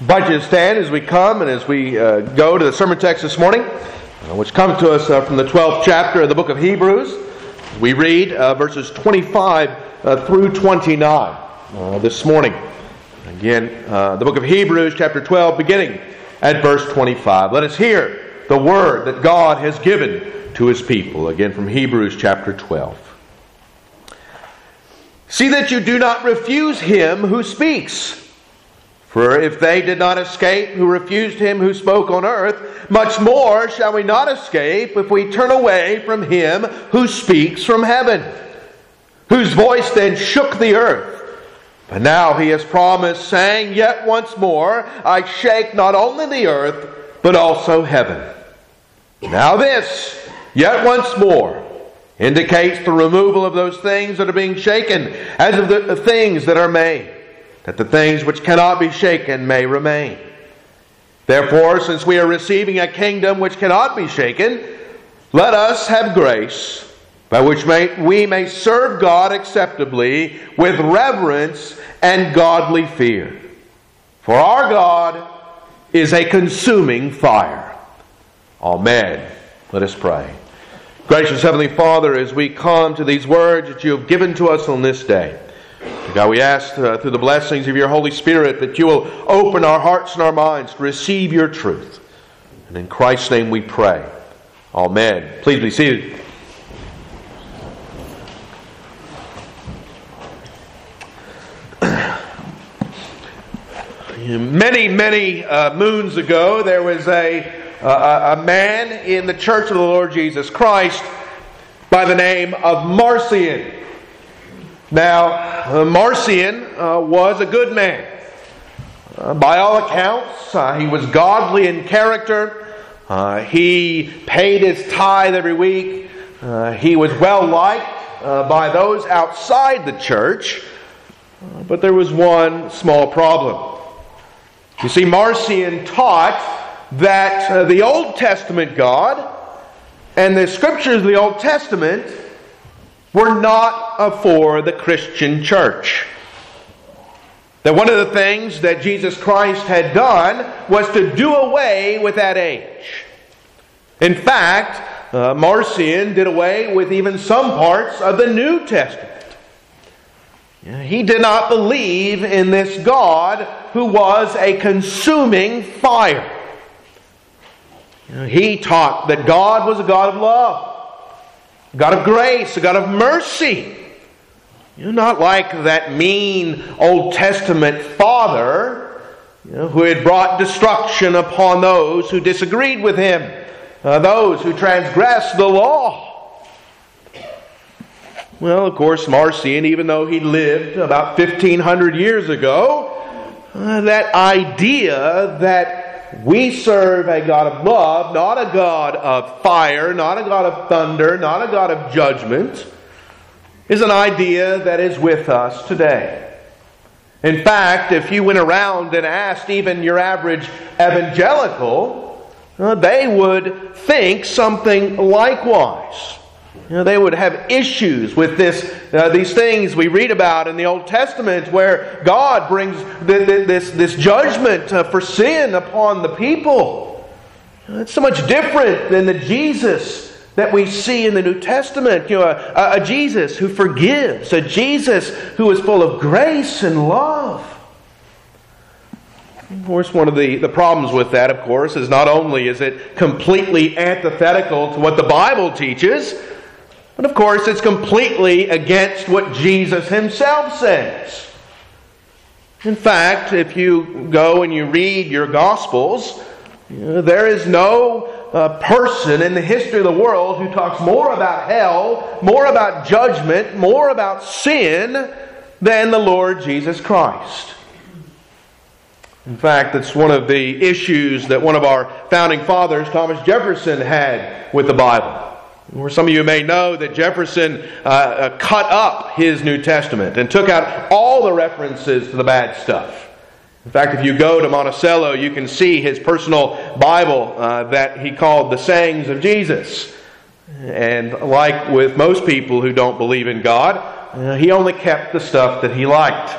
invite you to stand as we come and as we uh, go to the sermon text this morning, uh, which comes to us uh, from the 12th chapter of the book of Hebrews. We read uh, verses 25 uh, through 29 uh, this morning. Again, the book of Hebrews, chapter 12, beginning at verse 25. Let us hear the word that God has given to his people. Again, from Hebrews chapter 12. See that you do not refuse him who speaks. For if they did not escape who refused him who spoke on earth, much more shall we not escape if we turn away from him who speaks from heaven, whose voice then shook the earth. But now he has promised, saying, Yet once more I shake not only the earth, but also heaven. Now this, yet once more, indicates the removal of those things that are being shaken, as of the things that are made that the things which cannot be shaken may remain. Therefore, since we are receiving a kingdom which cannot be shaken, let us have grace by which may, we may serve God acceptably with reverence and godly fear. For our God is a consuming fire. Amen. Let us pray. Gracious Heavenly Father, as we come to these words that you have given to us on this day, God, we ask uh, through the blessings of your Holy Spirit that you will open our hearts and our minds to receive your truth. And in Christ's name we pray. Amen. Please be seated. many, many uh, moons ago, there was a, uh, a man in the church of the Lord Jesus Christ by the name of Marcion. Now, uh, Marcion uh, was a good man. Uh, by all accounts, uh, he was godly in character. Uh, he paid his tithe every week. Uh, he was well liked by those outside the church. but there was one small problem. You see, Marcion taught that the Old Testament God and the scriptures of the Old Testament were not for the Christian church. That one of the things that Jesus Christ had done was to do away with that age. In fact, uh, Marcion did away with even some parts of the New Testament. He did not believe in this God who was a consuming fire. He taught that God was a God of love God of grace, a God of mercy. You're not like that mean Old Testament father you know, who had brought destruction upon those who disagreed with him, uh, those who transgressed the law. Well, of course, Marcion, even though he lived about 1500 years ago, uh, that idea that we serve a God of love, not a God of fire, not a God of thunder, not a God of judgment, is an idea that is with us today. In fact, if you went around and asked even your average evangelical, uh, they would think something likewise. You know, they would have issues with this, uh, these things we read about in the Old Testament where God brings this, this judgment uh, for sin upon the people. It's so much different than the Jesus that we see in the New Testament. You know, a, a Jesus who forgives, a Jesus who is full of grace and love. Of course, one of the, the problems with that, of course, is not only is it completely antithetical to what the Bible teaches, but of course, it's completely against what Jesus himself says. In fact, if you go and you read your Gospels, you know, there is no uh, person in the history of the world who talks more about hell, more about judgment, more about sin than the Lord Jesus Christ. In fact, that's one of the issues that one of our founding fathers, Thomas Jefferson, had with the Bible. Or some of you may know that Jefferson uh, uh, cut up his New Testament and took out all the references to the bad stuff. In fact, if you go to Monticello, you can see his personal Bible uh, that he called the Sayings of Jesus. And like with most people who don't believe in God, uh, he only kept the stuff that he liked,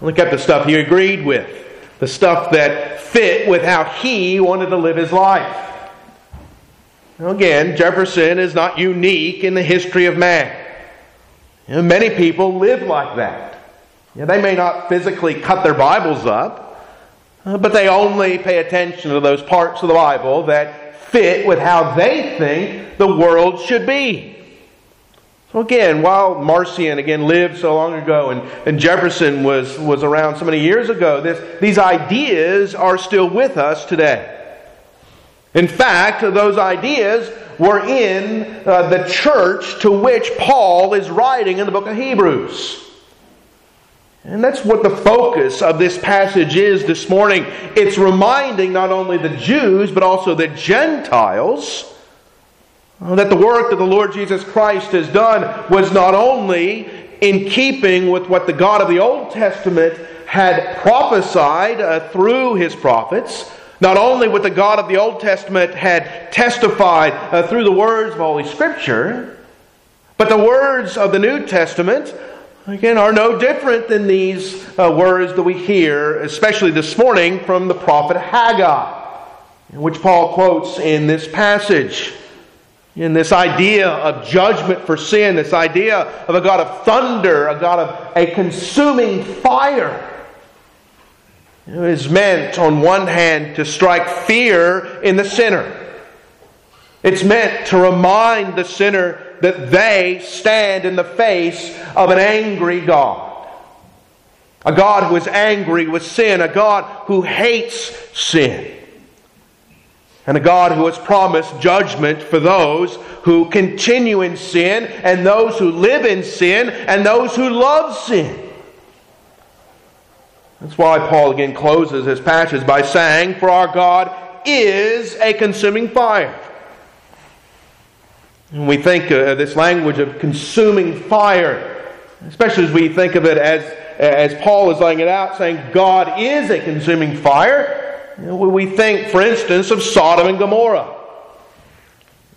only kept the stuff he agreed with, the stuff that fit with how he wanted to live his life. Again, Jefferson is not unique in the history of man. You know, many people live like that. You know, they may not physically cut their Bibles up, uh, but they only pay attention to those parts of the Bible that fit with how they think the world should be. So again, while Marcion again lived so long ago and, and Jefferson was, was around so many years ago, this, these ideas are still with us today. In fact, those ideas were in uh, the church to which Paul is writing in the book of Hebrews. And that's what the focus of this passage is this morning. It's reminding not only the Jews, but also the Gentiles that the work that the Lord Jesus Christ has done was not only in keeping with what the God of the Old Testament had prophesied uh, through his prophets, not only what the God of the Old Testament had testified uh, through the words of Holy Scripture, but the words of the New Testament, again, are no different than these uh, words that we hear, especially this morning, from the prophet Haggai, which Paul quotes in this passage. In this idea of judgment for sin, this idea of a God of thunder, a God of a consuming fire, is meant, on one hand, to strike fear in the sinner. It's meant to remind the sinner that they stand in the face of an angry God. A God who is angry with sin, a God who hates sin and a God who has promised judgment for those who continue in sin, and those who live in sin, and those who love sin. That's why Paul again closes his passage by saying, For our God is a consuming fire. And we think uh, of this language of consuming fire, especially as we think of it as, as Paul is laying it out, saying God is a consuming fire. You know, we think, for instance, of Sodom and Gomorrah.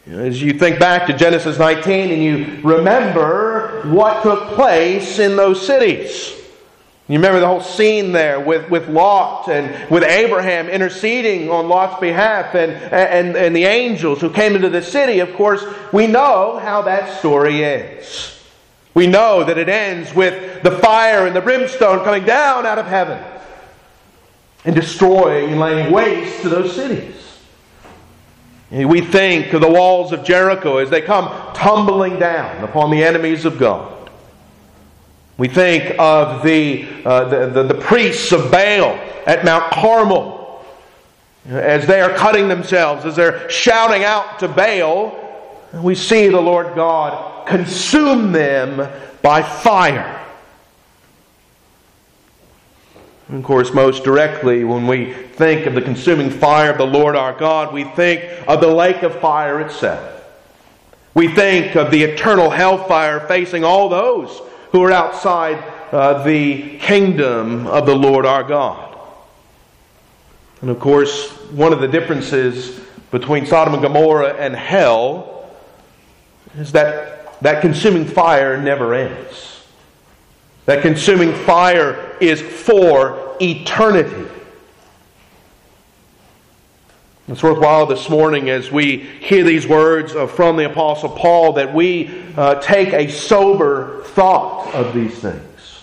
As you think back to Genesis 19 and you remember what took place in those cities. You remember the whole scene there with, with Lot and with Abraham interceding on Lot's behalf and, and, and the angels who came into the city. Of course, we know how that story ends. We know that it ends with the fire and the brimstone coming down out of heaven and destroying and laying waste to those cities. We think of the walls of Jericho as they come tumbling down upon the enemies of God. We think of the, uh, the, the, the, priests of Baal at Mount Carmel as they are cutting themselves, as they're shouting out to Baal. We see the Lord God consume them by fire. of course, most directly, when we think of the consuming fire of the Lord our God, we think of the lake of fire itself. We think of the eternal hellfire facing all those who are outside uh, the kingdom of the Lord our God. And of course, one of the differences between Sodom and Gomorrah and hell is that that consuming fire never ends. That consuming fire is for eternity. It's worthwhile this morning as we hear these words from the Apostle Paul that we uh, take a sober thought of these things.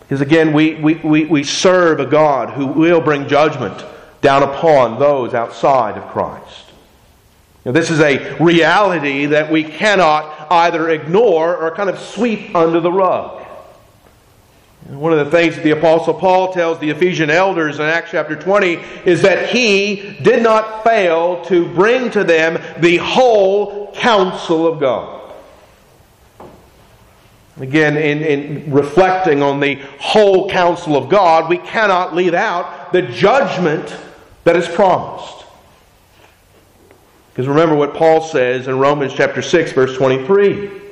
Because again, we, we, we, we serve a God who will bring judgment down upon those outside of Christ. Now, this is a reality that we cannot either ignore or kind of sweep under the rug. One of the things that the Apostle Paul tells the Ephesian elders in Acts chapter 20 is that he did not fail to bring to them the whole counsel of God. Again, in, in reflecting on the whole counsel of God, we cannot leave out the judgment that is promised. Because remember what Paul says in Romans chapter 6, verse 23.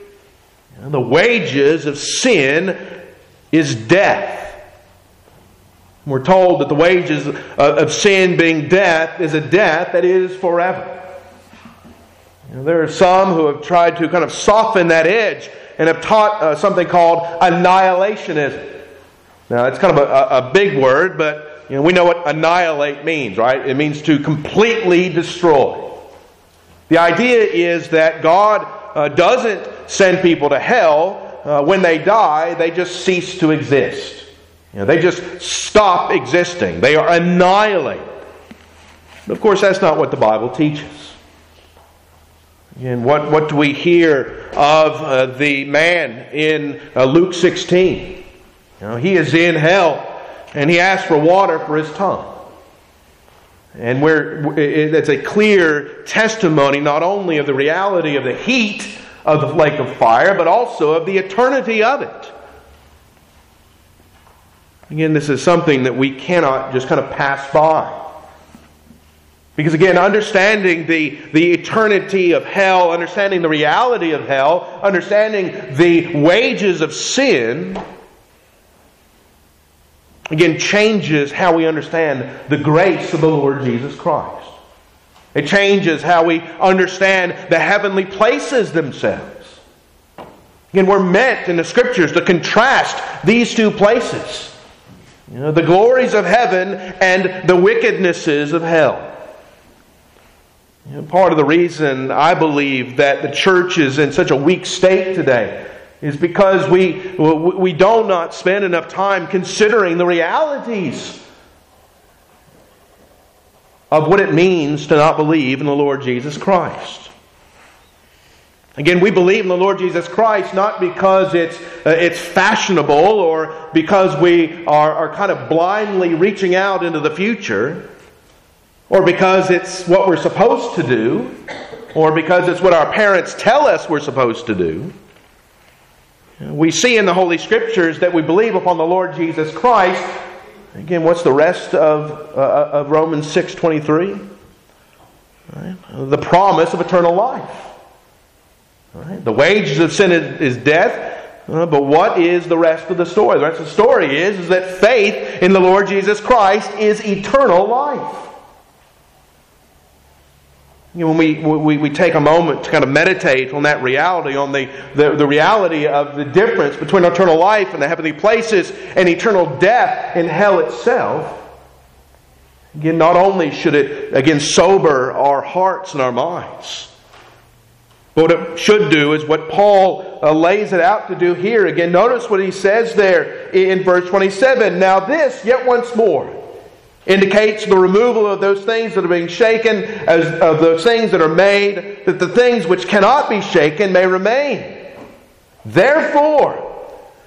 The wages of sin is death. We're told that the wages of sin being death is a death that is forever. There are some who have tried to kind of soften that edge and have taught uh, something called annihilationism. Now, it's kind of a, a big word, but you know, we know what annihilate means, right? It means to completely destroy. The idea is that God uh, doesn't send people to hell uh, when they die, they just cease to exist. You know, they just stop existing. They are annihilated. But of course, that's not what the Bible teaches. And what, what do we hear of uh, the man in uh, Luke 16? You know, he is in hell and he asks for water for his tongue. And where it's a clear testimony not only of the reality of the heat of the lake of fire, but also of the eternity of it. Again, this is something that we cannot just kind of pass by. Because again, understanding the, the eternity of hell, understanding the reality of hell, understanding the wages of sin, again, changes how we understand the grace of the Lord Jesus Christ. It changes how we understand the heavenly places themselves. Again, we're meant in the scriptures to contrast these two places. You know, the glories of heaven and the wickednesses of hell. You know, part of the reason I believe that the church is in such a weak state today is because we, we do not spend enough time considering the realities of what it means to not believe in the Lord Jesus Christ. Again, we believe in the Lord Jesus Christ not because it's, uh, it's fashionable or because we are, are kind of blindly reaching out into the future or because it's what we're supposed to do, or because it's what our parents tell us we're supposed to do. We see in the Holy Scriptures that we believe upon the Lord Jesus Christ. Again, what's the rest of, uh, of Romans 6.23? Right? The promise of eternal life. Right? The wages of sin is, is death, uh, but what is the rest of the story? The rest of the story is, is that faith in the Lord Jesus Christ is eternal life. You know, when we, we, we take a moment to kind of meditate on that reality, on the, the, the reality of the difference between eternal life and the heavenly places and eternal death in hell itself, again, not only should it, again, sober our hearts and our minds, but what it should do is what Paul uh, lays it out to do here. Again, notice what he says there in verse 27. Now, this, yet once more indicates the removal of those things that are being shaken, as of those things that are made, that the things which cannot be shaken may remain. Therefore,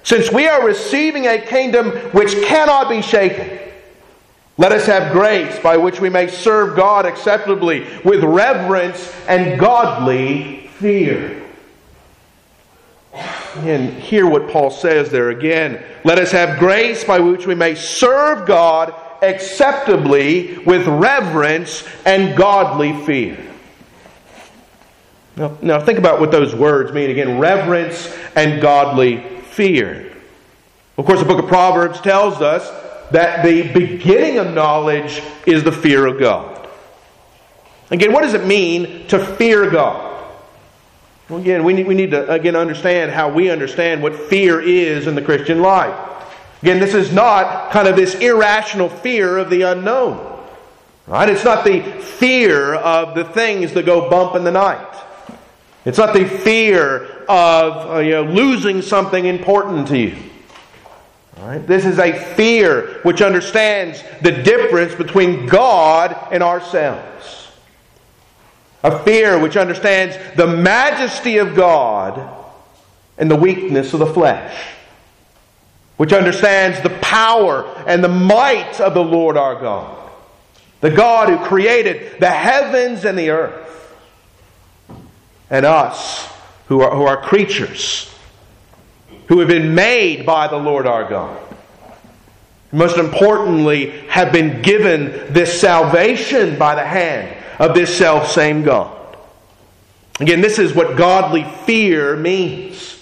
since we are receiving a kingdom which cannot be shaken, let us have grace by which we may serve God acceptably with reverence and godly fear. And hear what Paul says there again. Let us have grace by which we may serve God acceptably with reverence and godly fear. Now, now, think about what those words mean again reverence and godly fear. Of course, the book of Proverbs tells us that the beginning of knowledge is the fear of God. Again, what does it mean to fear God? Well, again, we need, we need to again understand how we understand what fear is in the Christian life. Again, this is not kind of this irrational fear of the unknown. Right? It's not the fear of the things that go bump in the night. It's not the fear of uh, you know, losing something important to you. Right? This is a fear which understands the difference between God and ourselves. A fear which understands the majesty of God and the weakness of the flesh which understands the power and the might of the Lord our God, the God who created the heavens and the earth, and us who are, who are creatures who have been made by the Lord our God. Most importantly, have been given this salvation by the hand of this self same God. Again, this is what godly fear means.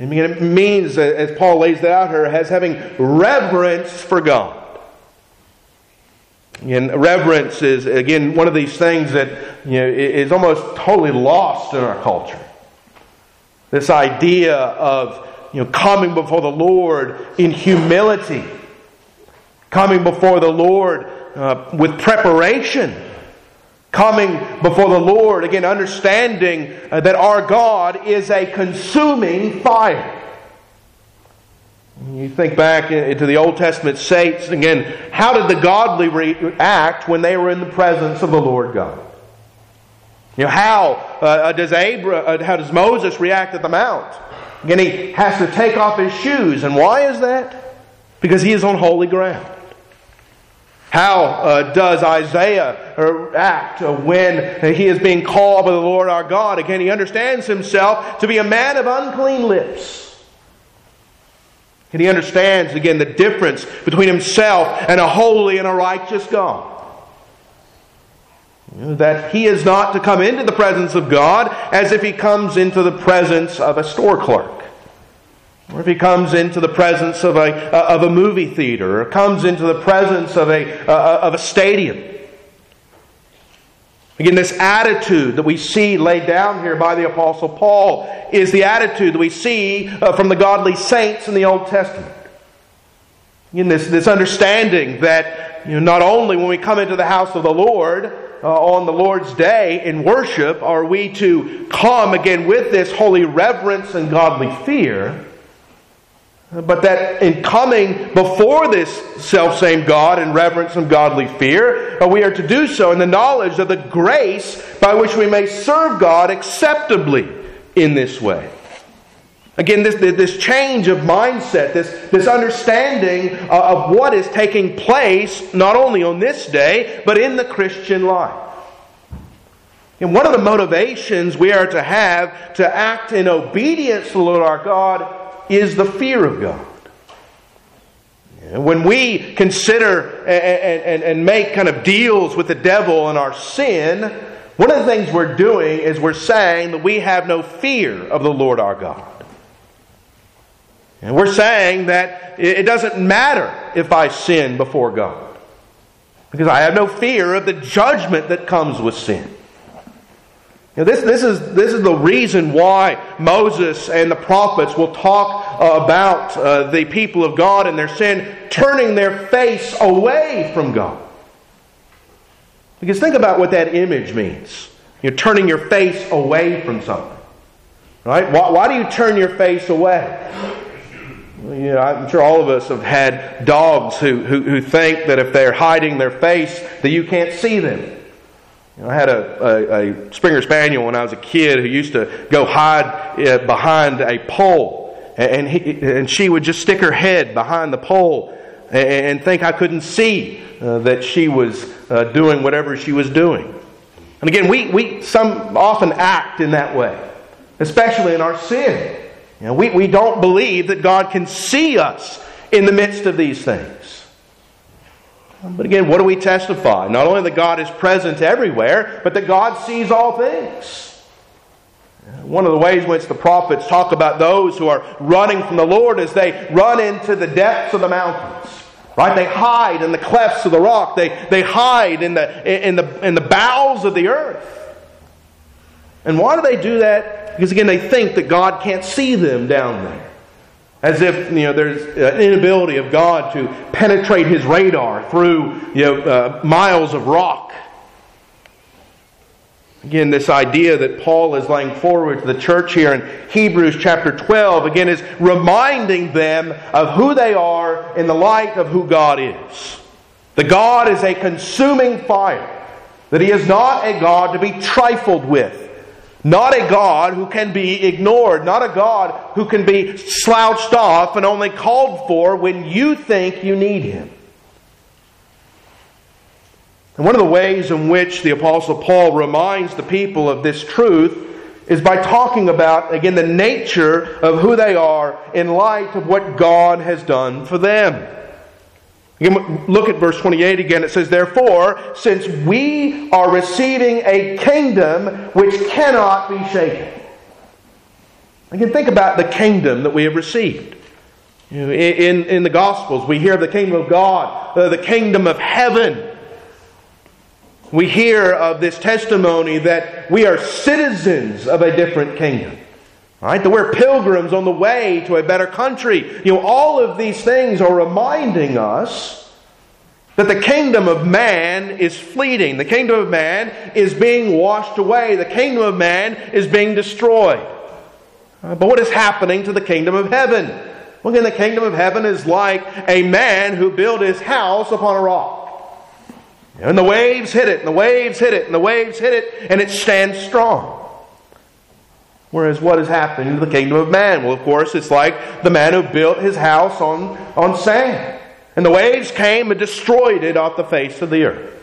It means, as Paul lays it out here, as having reverence for God. And reverence is, again, one of these things that you know, is almost totally lost in our culture. This idea of you know, coming before the Lord in humility, coming before the Lord uh, with preparation, coming before the Lord, again, understanding uh, that our God is a consuming fire. You think back into the Old Testament saints, again, how did the godly react when they were in the presence of the Lord God? You know, how uh, does Abra, uh, how does Moses react at the mount? Again, he has to take off his shoes. And why is that? Because he is on holy ground. How uh, does Isaiah uh, act uh, when he is being called by the Lord our God? Again, he understands himself to be a man of unclean lips. And he understands, again, the difference between himself and a holy and a righteous God. That he is not to come into the presence of God as if he comes into the presence of a store clerk. Or if he comes into the presence of a, uh, of a movie theater, or comes into the presence of a, uh, uh, of a stadium. Again, this attitude that we see laid down here by the Apostle Paul is the attitude that we see from the godly saints in the Old Testament. Again, this, this understanding that you know, not only when we come into the house of the Lord uh, on the Lord's day in worship are we to come again with this holy reverence and godly fear, but that in coming before this self same God in reverence and godly fear, uh, we are to do so in the knowledge of the grace by which we may serve God acceptably in this way. Again, this, this change of mindset, this, this understanding uh, of what is taking place not only on this day, but in the Christian life. And one of the motivations we are to have to act in obedience to the Lord our God is the fear of God. When we consider and, and, and make kind of deals with the devil and our sin, one of the things we're doing is we're saying that we have no fear of the Lord our God. And we're saying that it doesn't matter if I sin before God. Because I have no fear of the judgment that comes with sin. Now, this, this, is, this is the reason why Moses and the prophets will talk uh, about uh, the people of God and their sin turning their face away from God. Because think about what that image means. You're turning your face away from something. Right? Why, why do you turn your face away? You know, I'm sure all of us have had dogs who, who, who think that if they're hiding their face, that you can't see them. You know, I had a, a, a, Springer Spaniel when I was a kid who used to go hide uh, behind a pole, and, he, and she would just stick her head behind the pole and, and think I couldn't see uh, that she was uh, doing whatever she was doing. And again, we, we some often act in that way, especially in our sin. You know, we, we don't believe that God can see us in the midst of these things. But again, what do we testify? Not only that God is present everywhere, but that God sees all things. One of the ways in which the prophets talk about those who are running from the Lord is they run into the depths of the mountains. Right? They hide in the clefts of the rock. They, they hide in the, in, the, in the bowels of the earth. And why do they do that? Because again, they think that God can't see them down there. As if you know, there's an inability of God to penetrate his radar through you know, uh, miles of rock. Again, this idea that Paul is laying forward to the church here in Hebrews chapter 12, again, is reminding them of who they are in the light of who God is. The God is a consuming fire, that He is not a God to be trifled with. Not a God who can be ignored. Not a God who can be slouched off and only called for when you think you need Him. And one of the ways in which the Apostle Paul reminds the people of this truth is by talking about, again, the nature of who they are in light of what God has done for them. Again, look at verse 28 again. It says, Therefore, since we are receiving a kingdom which cannot be shaken. Again, think about the kingdom that we have received. You know, in, in the Gospels, we hear of the kingdom of God, uh, the kingdom of heaven. We hear of this testimony that we are citizens of a different kingdom. Right? That we're pilgrims on the way to a better country. You know, all of these things are reminding us that the kingdom of man is fleeting. The kingdom of man is being washed away. The kingdom of man is being destroyed. But what is happening to the kingdom of heaven? Well, again, the kingdom of heaven is like a man who built his house upon a rock. And the waves hit it, and the waves hit it, and the waves hit it, and it stands strong. Whereas what is happening to the kingdom of man? Well, of course, it's like the man who built his house on, on sand. And the waves came and destroyed it off the face of the earth.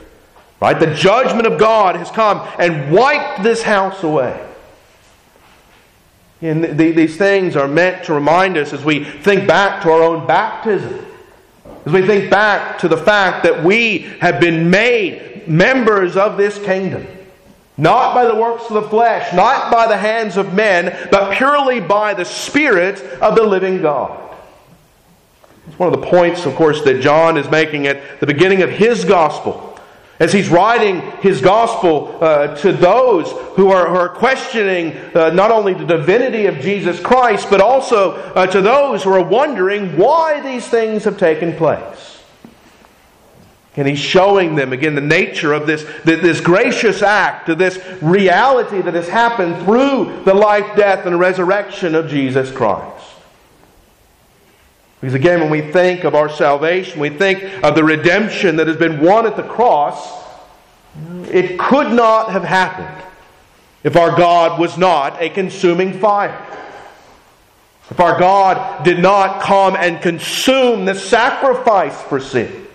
Right? The judgment of God has come and wiped this house away. And these things are meant to remind us as we think back to our own baptism, as we think back to the fact that we have been made members of this kingdom. Not by the works of the flesh, not by the hands of men, but purely by the Spirit of the living God. It's one of the points, of course, that John is making at the beginning of his gospel. As he's writing his gospel uh, to those who are, who are questioning uh, not only the divinity of Jesus Christ, but also uh, to those who are wondering why these things have taken place. And he's showing them again the nature of this, this gracious act, of this reality that has happened through the life, death, and resurrection of Jesus Christ. Because again, when we think of our salvation, we think of the redemption that has been won at the cross, it could not have happened if our God was not a consuming fire. If our God did not come and consume the sacrifice for sin.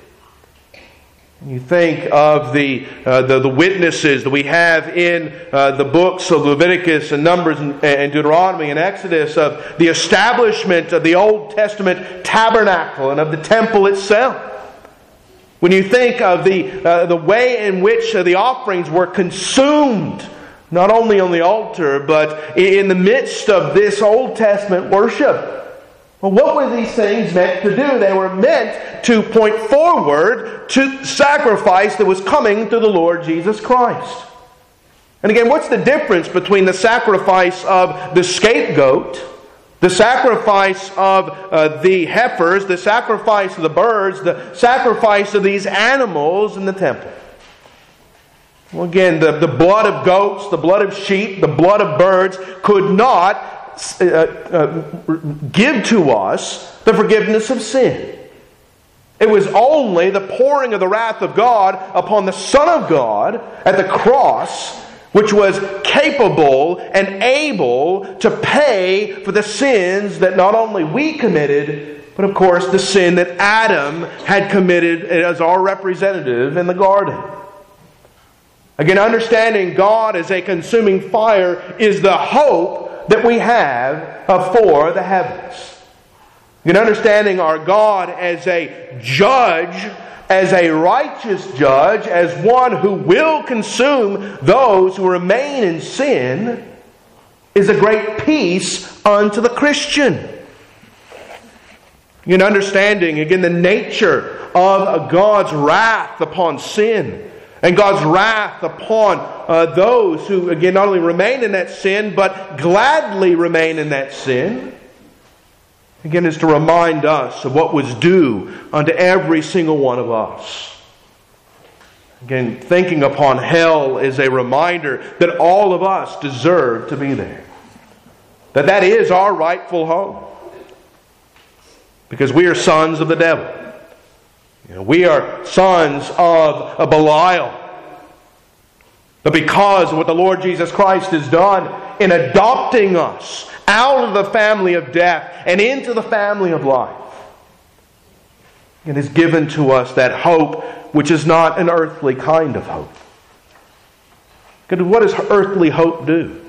You think of the, uh, the, the, witnesses that we have in uh, the books of Leviticus and Numbers and, and, Deuteronomy and Exodus of the establishment of the Old Testament tabernacle and of the temple itself. When you think of the, uh, the way in which the offerings were consumed, not only on the altar, but in the midst of this Old Testament worship. Well, what were these things meant to do? They were meant to point forward to sacrifice that was coming through the Lord Jesus Christ. And again, what's the difference between the sacrifice of the scapegoat, the sacrifice of uh, the heifers, the sacrifice of the birds, the sacrifice of these animals in the temple? Well, again, the, the blood of goats, the blood of sheep, the blood of birds could not uh, uh, give to us the forgiveness of sin. It was only the pouring of the wrath of God upon the Son of God at the cross which was capable and able to pay for the sins that not only we committed, but of course the sin that Adam had committed as our representative in the garden. Again, understanding God as a consuming fire is the hope that we have for the heavens. In understanding our God as a judge, as a righteous judge, as one who will consume those who remain in sin, is a great peace unto the Christian. In understanding, again, the nature of God's wrath upon sin and God's wrath upon uh, those who, again, not only remain in that sin, but gladly remain in that sin. Again, is to remind us of what was due unto every single one of us. Again, thinking upon hell is a reminder that all of us deserve to be there. That that is our rightful home. Because we are sons of the devil. You know, we are sons of Belial. But because of what the Lord Jesus Christ has done in adopting us out of the family of death and into the family of life, it has given to us that hope which is not an earthly kind of hope. Because What does earthly hope do?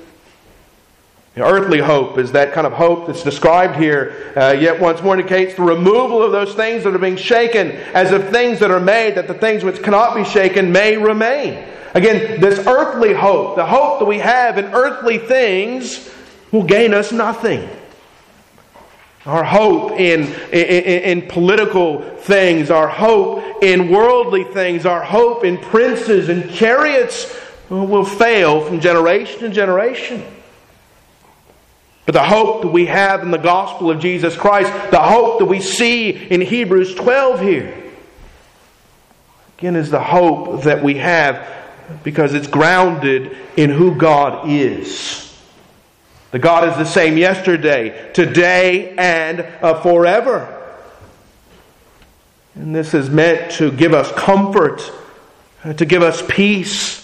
The earthly hope is that kind of hope that's described here, uh, yet once more indicates the removal of those things that are being shaken, as of things that are made, that the things which cannot be shaken may remain. Again, this earthly hope, the hope that we have in earthly things, will gain us nothing. Our hope in, in, in, political things, our hope in worldly things, our hope in princes and chariots will fail from generation to generation. But the hope that we have in the gospel of Jesus Christ, the hope that we see in Hebrews 12 here, again, is the hope that we have because it's grounded in who God is. The God is the same yesterday, today, and uh, forever. And this is meant to give us comfort, uh, to give us peace.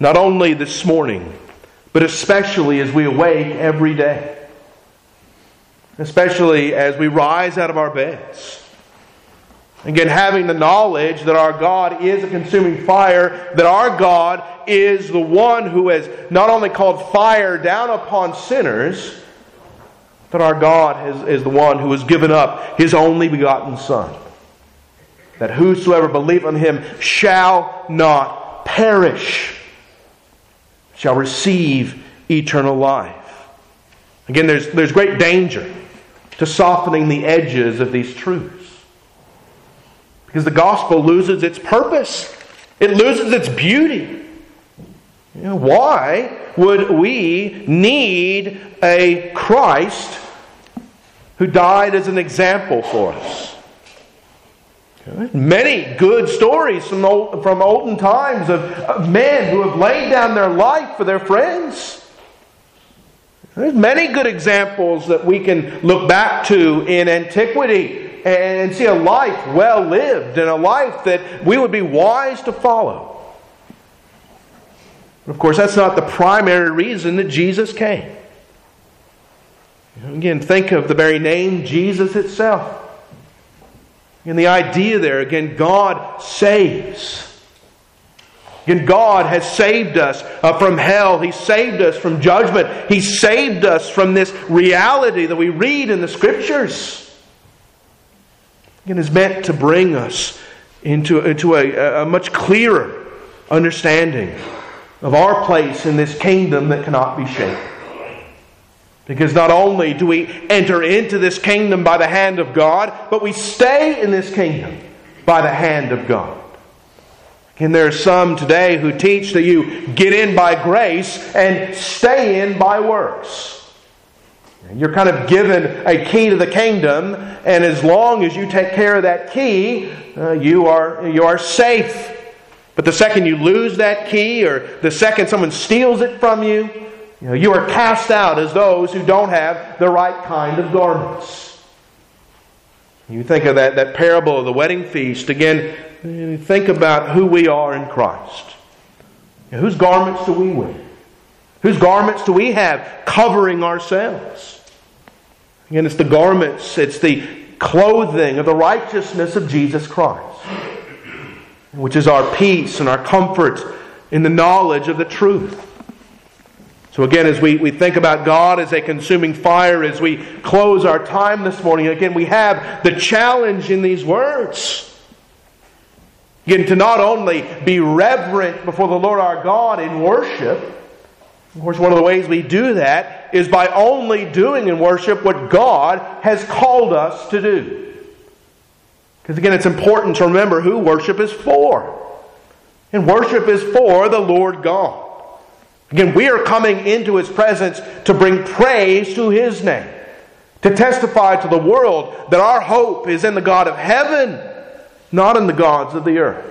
Not only this morning, but especially as we awake every day. Especially as we rise out of our beds. Again, having the knowledge that our God is a consuming fire, that our God is the one who has not only called fire down upon sinners, that our God is, is the one who has given up his only begotten Son. That whosoever believe on him shall not perish, shall receive eternal life. Again, there's, there's great danger to softening the edges of these truths. Because the gospel loses its purpose, it loses its beauty. You know, why would we need a Christ who died as an example for us? Many good stories from, old, from olden times of, of men who have laid down their life for their friends. There's many good examples that we can look back to in antiquity and see a life well lived and a life that we would be wise to follow. Of course, that's not the primary reason that Jesus came. Again, think of the very name Jesus itself. And the idea there, again, God saves. And God has saved us uh, from hell. He saved us from judgment. He saved us from this reality that we read in the Scriptures. It is meant to bring us into, into a, a much clearer understanding of our place in this kingdom that cannot be shaken. Because not only do we enter into this kingdom by the hand of God, but we stay in this kingdom by the hand of God. And there are some today who teach that you get in by grace and stay in by works. You're kind of given a key to the kingdom, and as long as you take care of that key, uh, you, are, you are safe. But the second you lose that key, or the second someone steals it from you, you, know, you are cast out as those who don't have the right kind of garments. You think of that, that parable of the wedding feast. Again, think about who we are in Christ. whose garments do we wear? Whose garments do we have covering ourselves? Again, it's the garments, it's the clothing of the righteousness of Jesus Christ, which is our peace and our comfort in the knowledge of the truth. So, again, as we, we think about God as a consuming fire, as we close our time this morning, again, we have the challenge in these words. Again, to not only be reverent before the Lord our God in worship, of course, one of the ways we do that is by only doing in worship what God has called us to do. Because again, it's important to remember who worship is for. And worship is for the Lord God. Again, we are coming into His presence to bring praise to His name, to testify to the world that our hope is in the God of heaven, not in the gods of the earth.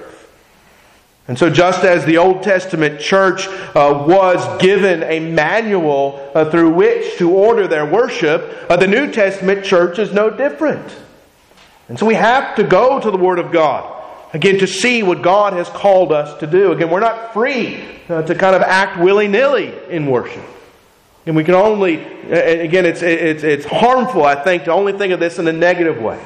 And so, just as the Old Testament church uh, was given a manual uh, through which to order their worship, uh, the New Testament church is no different. And so, we have to go to the Word of God. Again, to see what God has called us to do. Again, we're not free uh, to kind of act willy nilly in worship. And we can only, again, it's, it's, it's harmful, I think, to only think of this in a negative way.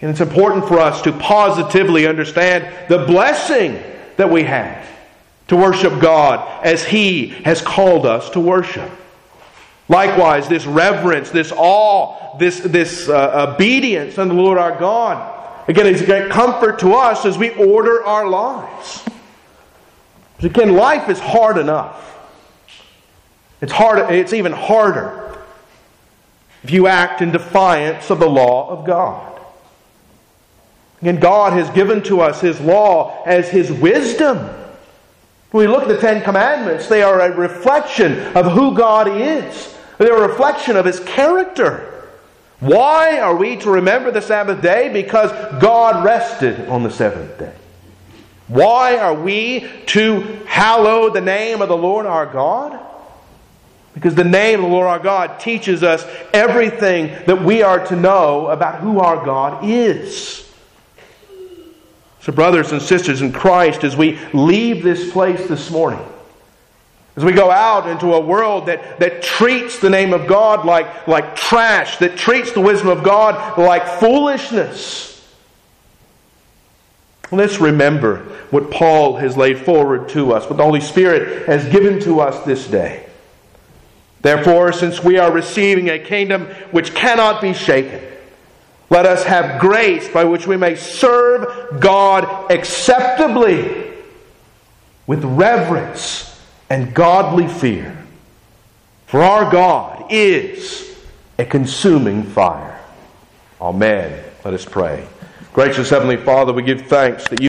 And it's important for us to positively understand the blessing that we have to worship God as He has called us to worship. Likewise, this reverence, this awe, this, this uh, obedience unto the Lord our God, again, it's a great comfort to us as we order our lives. Because again, life is hard enough. It's hard, it's even harder if you act in defiance of the law of God. And God has given to us His law as His wisdom. When we look at the Ten Commandments, they are a reflection of who God is. They're a reflection of His character. Why are we to remember the Sabbath day? Because God rested on the seventh day. Why are we to hallow the name of the Lord our God? Because the name of the Lord our God teaches us everything that we are to know about who our God is. So, brothers and sisters in Christ, as we leave this place this morning, as we go out into a world that, that treats the name of God like, like trash, that treats the wisdom of God like foolishness, let's remember what Paul has laid forward to us, what the Holy Spirit has given to us this day. Therefore, since we are receiving a kingdom which cannot be shaken, let us have grace by which we may serve God acceptably with reverence and godly fear. For our God is a consuming fire. Amen. Let us pray. Gracious Heavenly Father, we give thanks that you